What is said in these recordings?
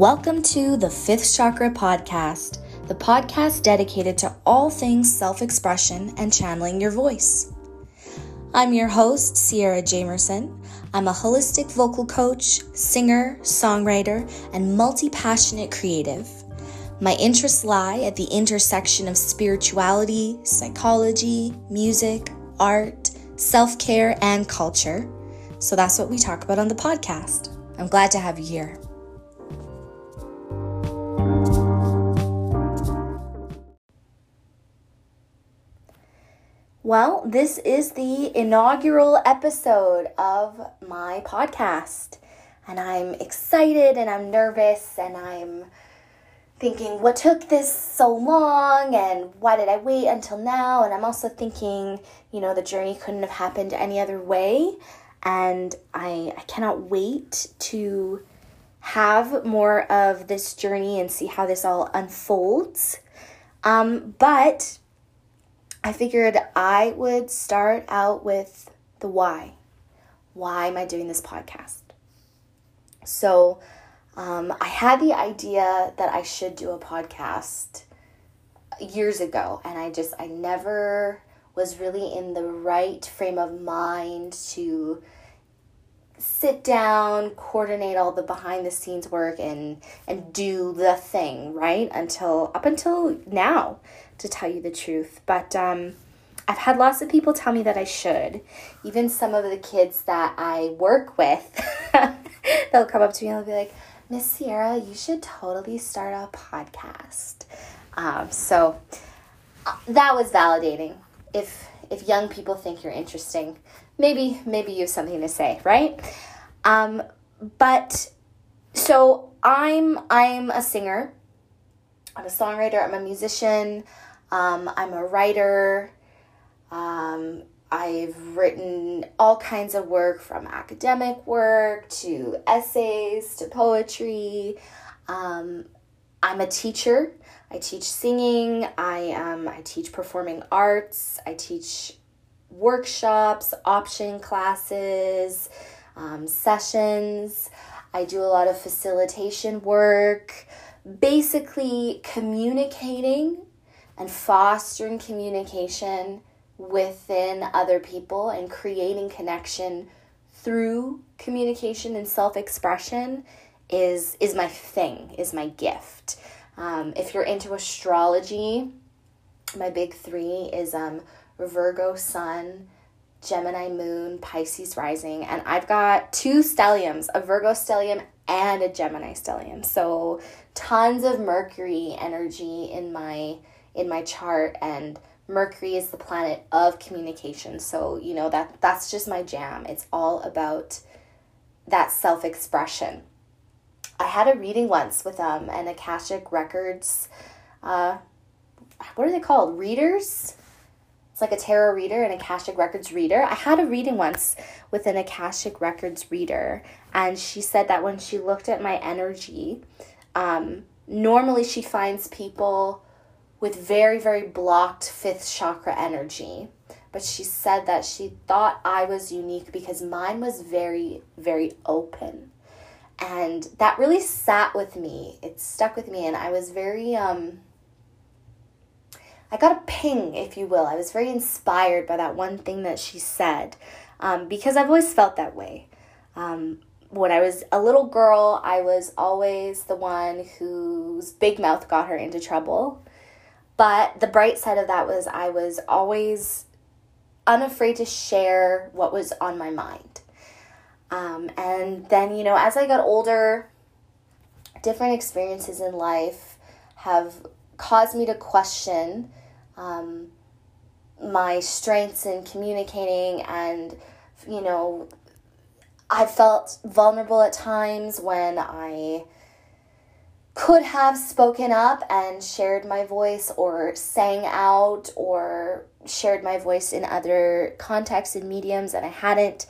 Welcome to the Fifth Chakra Podcast, the podcast dedicated to all things self expression and channeling your voice. I'm your host, Sierra Jamerson. I'm a holistic vocal coach, singer, songwriter, and multi passionate creative. My interests lie at the intersection of spirituality, psychology, music, art, self care, and culture. So that's what we talk about on the podcast. I'm glad to have you here. Well, this is the inaugural episode of my podcast. And I'm excited and I'm nervous and I'm thinking, what took this so long and why did I wait until now? And I'm also thinking, you know, the journey couldn't have happened any other way. And I, I cannot wait to have more of this journey and see how this all unfolds. Um, but I figured I would start out with the why. Why am I doing this podcast? So, um, I had the idea that I should do a podcast years ago, and I just, I never was really in the right frame of mind to sit down, coordinate all the behind the scenes work and and do the thing, right? Until up until now to tell you the truth. But um, I've had lots of people tell me that I should. Even some of the kids that I work with, they'll come up to me and they'll be like, Miss Sierra, you should totally start a podcast. Um, so uh, that was validating. If if young people think you're interesting, maybe maybe you have something to say, right? Um, but so I'm I'm a singer. I'm a songwriter. I'm a musician. Um, I'm a writer. Um, I've written all kinds of work from academic work to essays to poetry. Um, I'm a teacher. I teach singing. I um, I teach performing arts. I teach workshops, option classes, um, sessions. I do a lot of facilitation work. Basically, communicating and fostering communication within other people and creating connection through communication and self-expression is is my thing is my gift. Um, if you're into astrology my big three is um, virgo sun gemini moon pisces rising and i've got two stelliums a virgo stellium and a gemini stellium. So tons of mercury energy in my in my chart and Mercury is the planet of communication. So, you know, that that's just my jam. It's all about that self-expression. I had a reading once with um an Akashic Records uh what are they called? Readers? It's like a tarot reader, an Akashic Records reader. I had a reading once with an Akashic Records reader, and she said that when she looked at my energy, um, normally she finds people with very, very blocked fifth chakra energy. But she said that she thought I was unique because mine was very, very open. And that really sat with me. It stuck with me. And I was very, um, I got a ping, if you will. I was very inspired by that one thing that she said um, because I've always felt that way. Um, when I was a little girl, I was always the one whose big mouth got her into trouble. But the bright side of that was I was always unafraid to share what was on my mind. Um, and then, you know, as I got older, different experiences in life have caused me to question um, my strengths in communicating and, you know, I felt vulnerable at times when I could have spoken up and shared my voice or sang out or shared my voice in other contexts and mediums and I hadn't.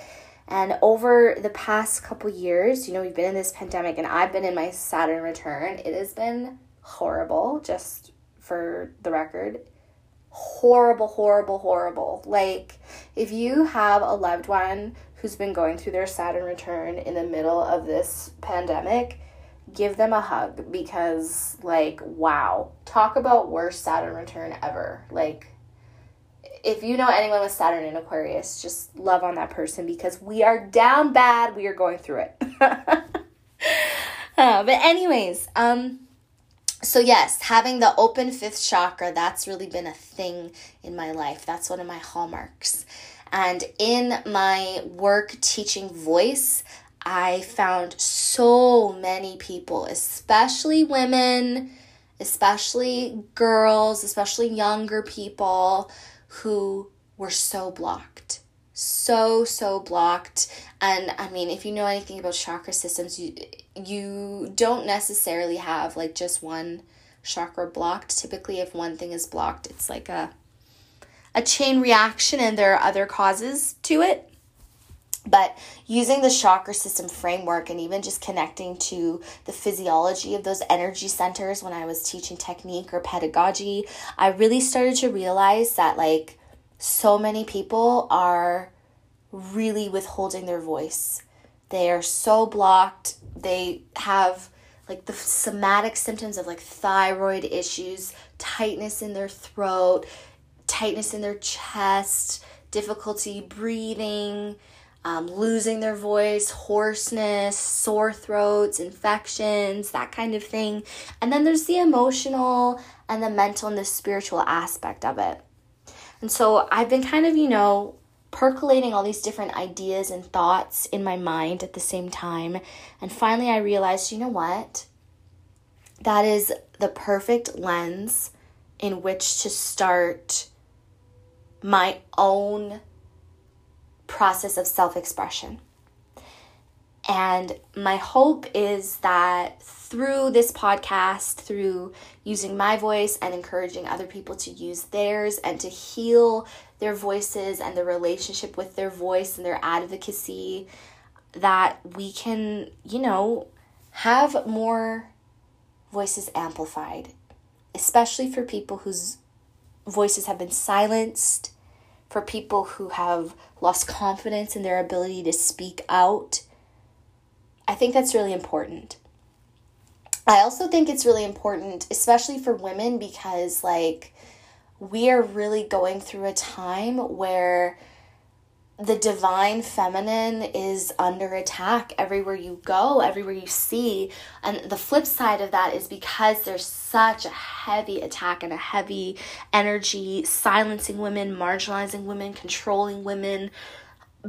And over the past couple years, you know, we've been in this pandemic and I've been in my Saturn return. It has been horrible, just for the record. Horrible, horrible, horrible. Like, if you have a loved one who's been going through their Saturn return in the middle of this pandemic, give them a hug because, like, wow, talk about worst Saturn return ever. Like, if you know anyone with Saturn in Aquarius, just love on that person because we are down bad. We are going through it. uh, but anyways, um, so yes, having the open fifth chakra, that's really been a thing in my life. That's one of my hallmarks. And in my work teaching voice, I found so many people, especially women, especially girls, especially younger people who were so blocked. So, so blocked. And I mean, if you know anything about chakra systems, you you don't necessarily have like just one chakra blocked. Typically, if one thing is blocked, it's like a a chain reaction and there are other causes to it. But using the chakra system framework and even just connecting to the physiology of those energy centers when I was teaching technique or pedagogy, I really started to realize that like so many people are really withholding their voice. They are so blocked. They have like the somatic symptoms of like thyroid issues, tightness in their throat, tightness in their chest, difficulty breathing, um, losing their voice, hoarseness, sore throats, infections, that kind of thing. And then there's the emotional and the mental and the spiritual aspect of it. And so I've been kind of, you know, percolating all these different ideas and thoughts in my mind at the same time. And finally, I realized, you know what? That is the perfect lens in which to start my own process of self expression. And my hope is that through this podcast, through using my voice and encouraging other people to use theirs and to heal their voices and the relationship with their voice and their advocacy, that we can, you know, have more voices amplified, especially for people whose voices have been silenced for people who have lost confidence in their ability to speak out. I think that's really important. I also think it's really important, especially for women, because like we are really going through a time where the divine feminine is under attack everywhere you go, everywhere you see. And the flip side of that is because there's such a heavy attack and a heavy energy silencing women, marginalizing women, controlling women,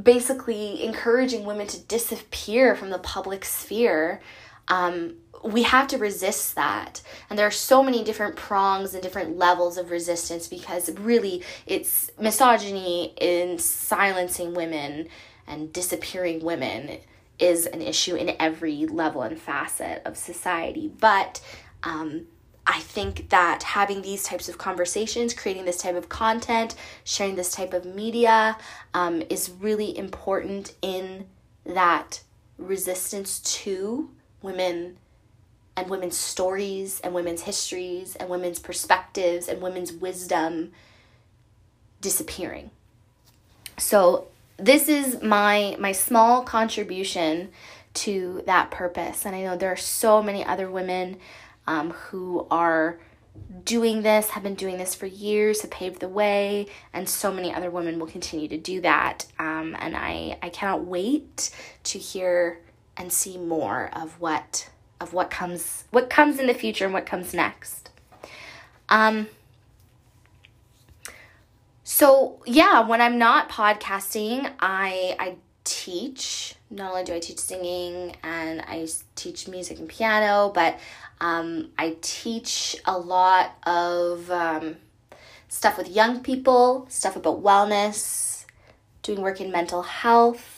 basically encouraging women to disappear from the public sphere. Um, we have to resist that. And there are so many different prongs and different levels of resistance because really it's misogyny in silencing women and disappearing women is an issue in every level and facet of society. But um, I think that having these types of conversations, creating this type of content, sharing this type of media um, is really important in that resistance to women and women's stories and women's histories and women's perspectives and women's wisdom disappearing. So this is my my small contribution to that purpose and I know there are so many other women um, who are doing this, have been doing this for years, have paved the way, and so many other women will continue to do that. Um, and I, I cannot wait to hear and see more of what of what comes what comes in the future and what comes next. Um so yeah, when I'm not podcasting, I I teach. Not only do I teach singing and I teach music and piano, but um, I teach a lot of um, stuff with young people, stuff about wellness, doing work in mental health,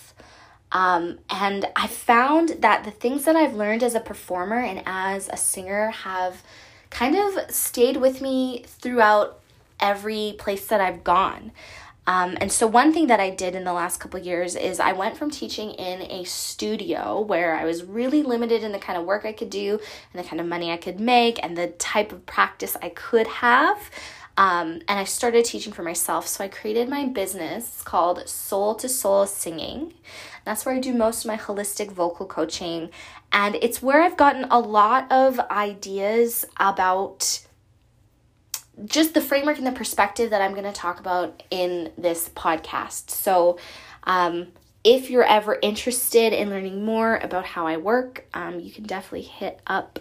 um, and I found that the things that I've learned as a performer and as a singer have kind of stayed with me throughout every place that I've gone. Um, and so, one thing that I did in the last couple years is I went from teaching in a studio where I was really limited in the kind of work I could do and the kind of money I could make and the type of practice I could have Um, and I started teaching for myself. So I created my business called Soul to Soul Singing. That's where I do most of my holistic vocal coaching. And it's where I've gotten a lot of ideas about just the framework and the perspective that I'm going to talk about in this podcast. So, um, if you're ever interested in learning more about how I work, um, you can definitely hit up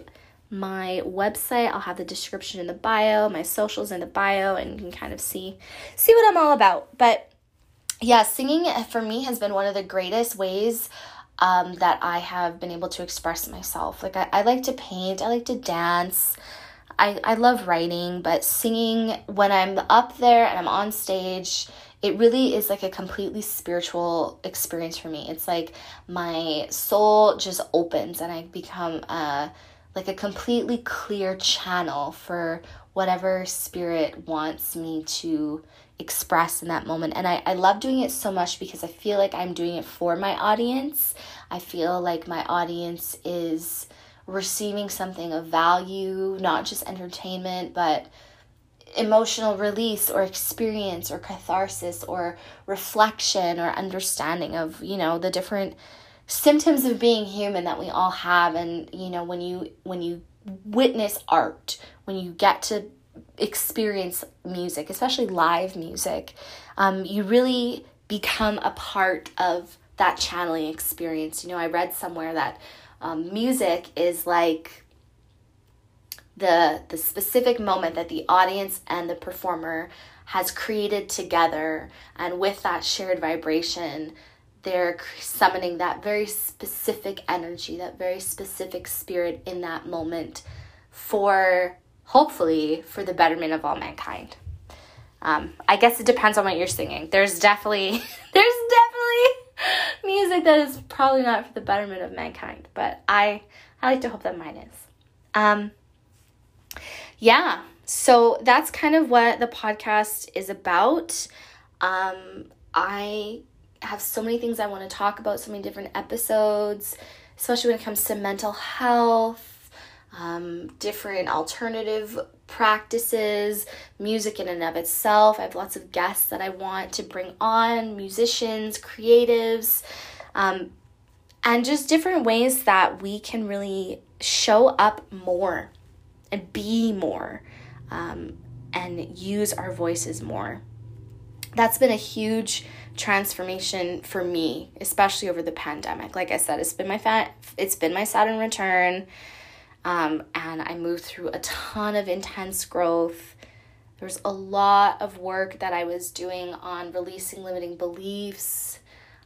my website. I'll have the description in the bio, my socials in the bio, and you can kind of see see what I'm all about. But yeah, singing for me has been one of the greatest ways um, that I have been able to express myself. Like I, I like to paint, I like to dance. I, I love writing, but singing when I'm up there and I'm on stage, it really is like a completely spiritual experience for me. It's like my soul just opens and I become a like a completely clear channel for whatever spirit wants me to express in that moment. And I, I love doing it so much because I feel like I'm doing it for my audience. I feel like my audience is receiving something of value, not just entertainment, but emotional release or experience or catharsis or reflection or understanding of, you know, the different symptoms of being human that we all have and you know when you when you witness art when you get to experience music especially live music um, you really become a part of that channeling experience. You know i read somewhere that um, music is like the the specific moment that the audience and the performer has created together and with that shared vibration they're summoning that very specific energy, that very specific spirit in that moment for hopefully for the betterment of all mankind. Um, I guess it depends on what you're singing. There's definitely there's definitely music that is probably not for the betterment of mankind, but I I like to hope that mine is. Um, yeah, so that's kind of what the podcast is about. Um, I have so many things I want to talk about, so many different episodes, especially when it comes to mental health, um, different alternative practices, music in and of itself. I have lots of guests that I want to bring on musicians, creatives, um, and just different ways that we can really show up more and be more um, and use our voices more. That's been a huge transformation for me, especially over the pandemic. Like I said, it's been my fat, it's been my Saturn return, um, and I moved through a ton of intense growth. There's a lot of work that I was doing on releasing limiting beliefs.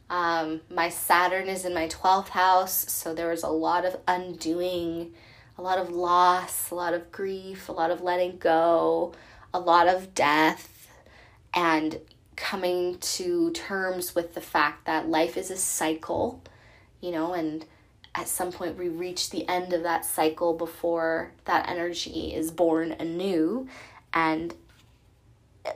Um, my Saturn is in my 12th house, so there was a lot of undoing, a lot of loss, a lot of grief, a lot of letting go, a lot of death. And coming to terms with the fact that life is a cycle, you know, and at some point we reach the end of that cycle before that energy is born anew and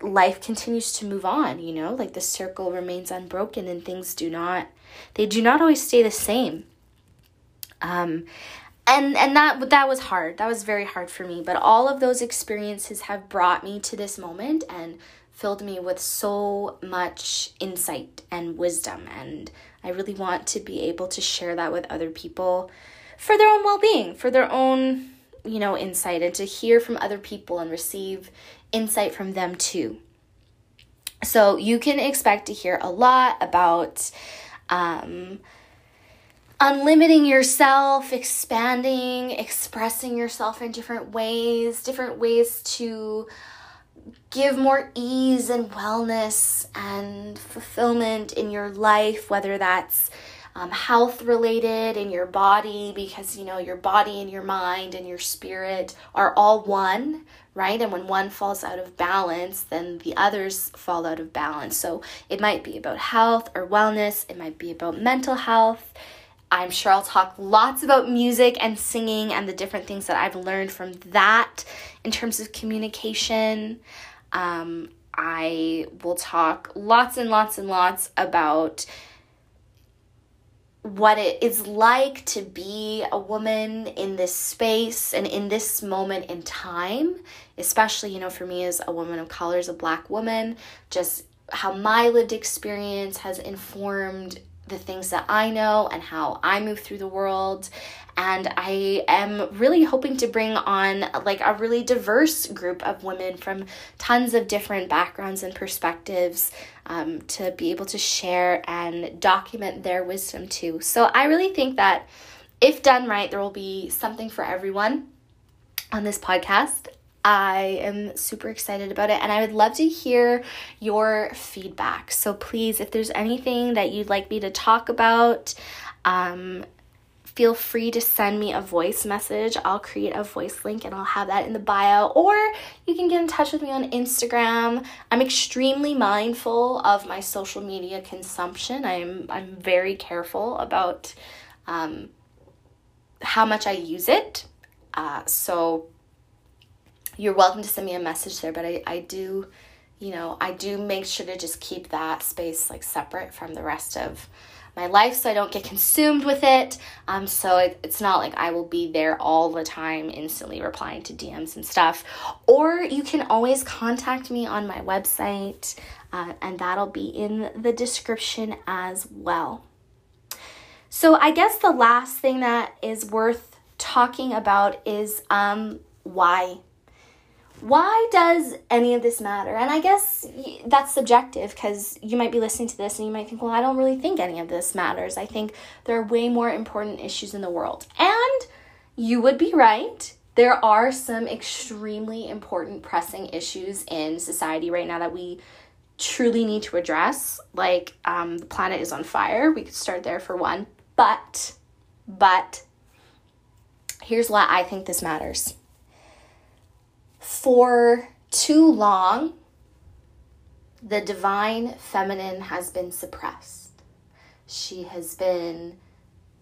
life continues to move on, you know, like the circle remains unbroken and things do not they do not always stay the same. Um and and that that was hard. That was very hard for me, but all of those experiences have brought me to this moment and filled me with so much insight and wisdom. And I really want to be able to share that with other people for their own well being, for their own, you know, insight, and to hear from other people and receive insight from them too. So you can expect to hear a lot about um, unlimiting yourself, expanding, expressing yourself in different ways, different ways to give more ease and wellness and fulfillment in your life, whether that's um, health related in your body, because you know your body and your mind and your spirit are all one, right? And when one falls out of balance, then the others fall out of balance. So it might be about health or wellness, it might be about mental health. I'm sure I'll talk lots about music and singing and the different things that I've learned from that in terms of communication. Um, I will talk lots and lots and lots about what it is like to be a woman in this space and in this moment in time, especially, you know, for me as a woman of color, as a black woman, just how my lived experience has informed the things that I know and how I move through the world. And I am really hoping to bring on like a really diverse group of women from tons of different backgrounds and perspectives um, to be able to share and document their wisdom too. So I really think that if done right, there will be something for everyone on this podcast. I am super excited about it and I would love to hear your feedback. So please, if there's anything that you'd like me to talk about, um, feel free to send me a voice message. I'll create a voice link and I'll have that in the bio. Or you can get in touch with me on Instagram. I'm extremely mindful of my social media consumption. I'm I'm very careful about um, how much I use it. Uh, so you're welcome to send me a message there, but I, I do, you know, I do make sure to just keep that space like separate from the rest of my life so I don't get consumed with it. Um, so it, it's not like I will be there all the time, instantly replying to DMs and stuff. Or you can always contact me on my website, uh, and that'll be in the description as well. So I guess the last thing that is worth talking about is um, why why does any of this matter? And I guess that's subjective because you might be listening to this and you might think, well, I don't really think any of this matters. I think there are way more important issues in the world. And you would be right. There are some extremely important pressing issues in society right now that we truly need to address. Like um, the planet is on fire. We could start there for one. But, but, here's why I think this matters for too long, the divine feminine has been suppressed. She has been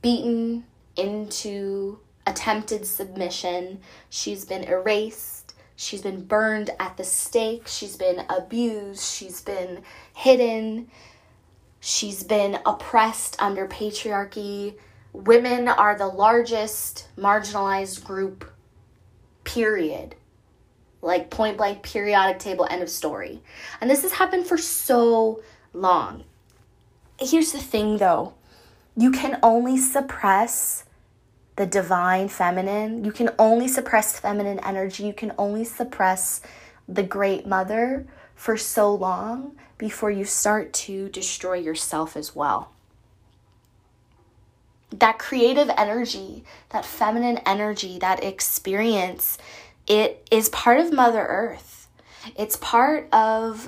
beaten into attempted submission. She's been erased. She's been burned at the stake. She's been abused. She's been hidden. She's been oppressed under patriarchy. Women are the largest marginalized group, period like point blank periodic table end of story. And this has happened for so long. Here's the thing though. You can only suppress the divine feminine. You can only suppress feminine energy. You can only suppress the great mother for so long before you start to destroy yourself as well. That creative energy that feminine energy that experience it is part of Mother Earth. It's part of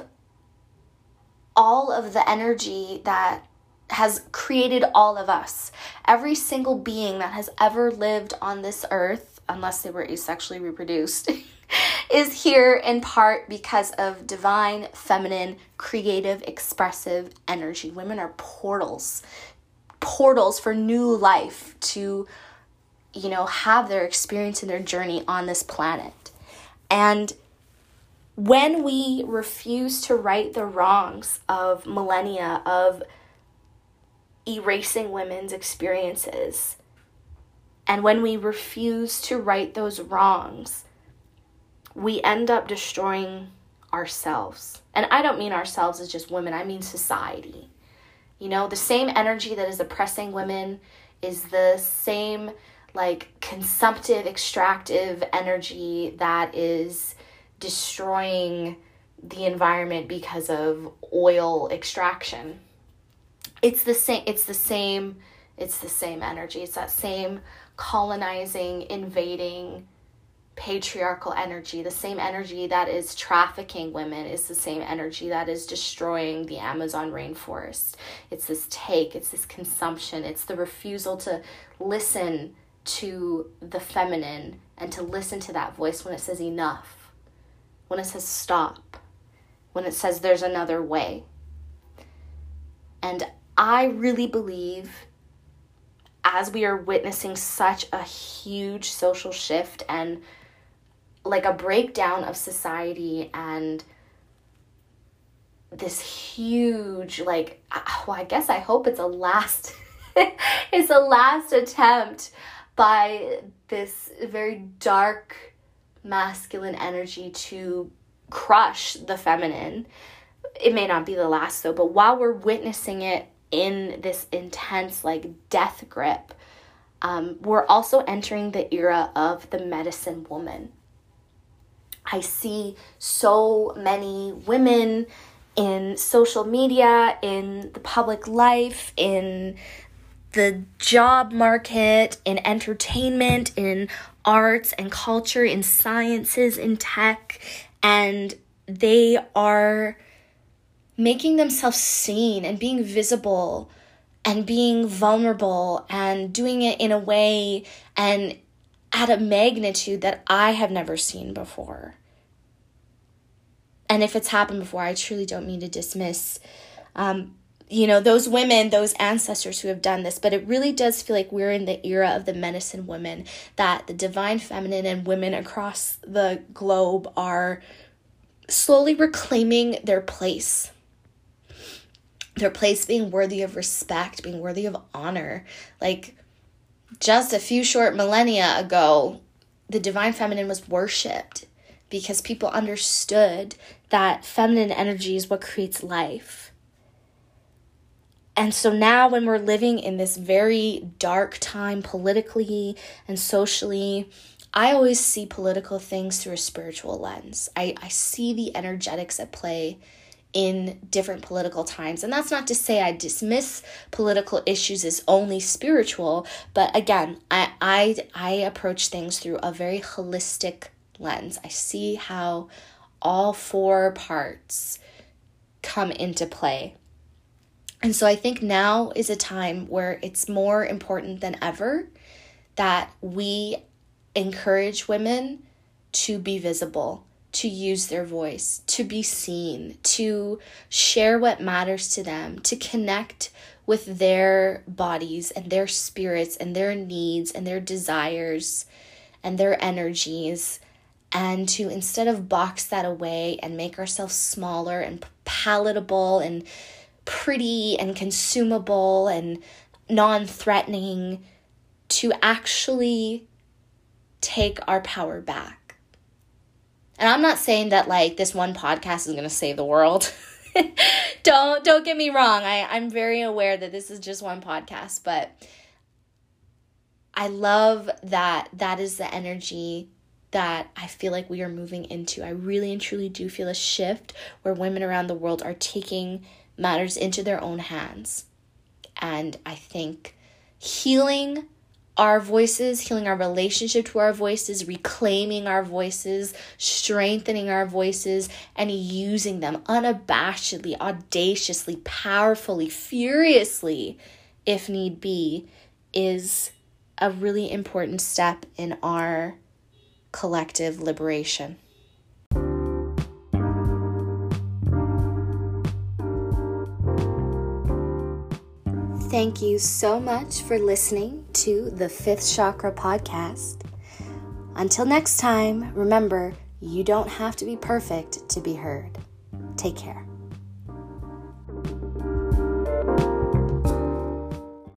all of the energy that has created all of us. Every single being that has ever lived on this earth, unless they were asexually reproduced, is here in part because of divine, feminine, creative, expressive energy. Women are portals, portals for new life to you know, have their experience and their journey on this planet. And when we refuse to right the wrongs of millennia of erasing women's experiences, and when we refuse to right those wrongs, we end up destroying ourselves. And I don't mean ourselves as just women, I mean society. You know, the same energy that is oppressing women is the same like consumptive, extractive energy that is destroying the environment because of oil extraction. It's the same it's the same it's the same energy. It's that same colonizing, invading patriarchal energy. The same energy that is trafficking women is the same energy that is destroying the Amazon rainforest. It's this take, it's this consumption, it's the refusal to listen to the feminine and to listen to that voice when it says enough, when it says stop, when it says there's another way. And I really believe as we are witnessing such a huge social shift and like a breakdown of society and this huge like uh, well i guess i hope it's a last it's a last attempt by this very dark masculine energy to crush the feminine. It may not be the last though, but while we're witnessing it in this intense, like, death grip, um, we're also entering the era of the medicine woman. I see so many women in social media, in the public life, in the job market, in entertainment, in arts and culture, in sciences, in tech, and they are making themselves seen and being visible and being vulnerable and doing it in a way and at a magnitude that I have never seen before. And if it's happened before, I truly don't mean to dismiss, um, you know, those women, those ancestors who have done this. But it really does feel like we're in the era of the medicine women, that the divine feminine and women across the globe are slowly reclaiming their place their place being worthy of respect, being worthy of honor. Like just a few short millennia ago, the divine feminine was worshipped because people understood that feminine energy is what creates life. And so now, when we're living in this very dark time politically and socially, I always see political things through a spiritual lens. I, I see the energetics at play in different political times. And that's not to say I dismiss political issues as only spiritual, but again, I I I approach things through a very holistic lens. I see how all four parts come into play. And so I think now is a time where it's more important than ever that we encourage women to be visible to use their voice, to be seen, to share what matters to them, to connect with their bodies and their spirits and their needs and their desires and their energies. And to instead of box that away and make ourselves smaller and palatable and pretty and consumable and non threatening, to actually take our power back and I'm not saying that like this one podcast is going to save the world. don't don't get me wrong. I I'm very aware that this is just one podcast, but I love that that is the energy that I feel like we are moving into. I really and truly do feel a shift where women around the world are taking matters into their own hands. And I think healing our voices, healing our relationship to our voices, reclaiming our voices, strengthening our voices, and using them unabashedly, audaciously, powerfully, furiously, if need be, is a really important step in our collective liberation. Thank you so much for listening to the Fifth Chakra podcast. Until next time, remember, you don't have to be perfect to be heard. Take care.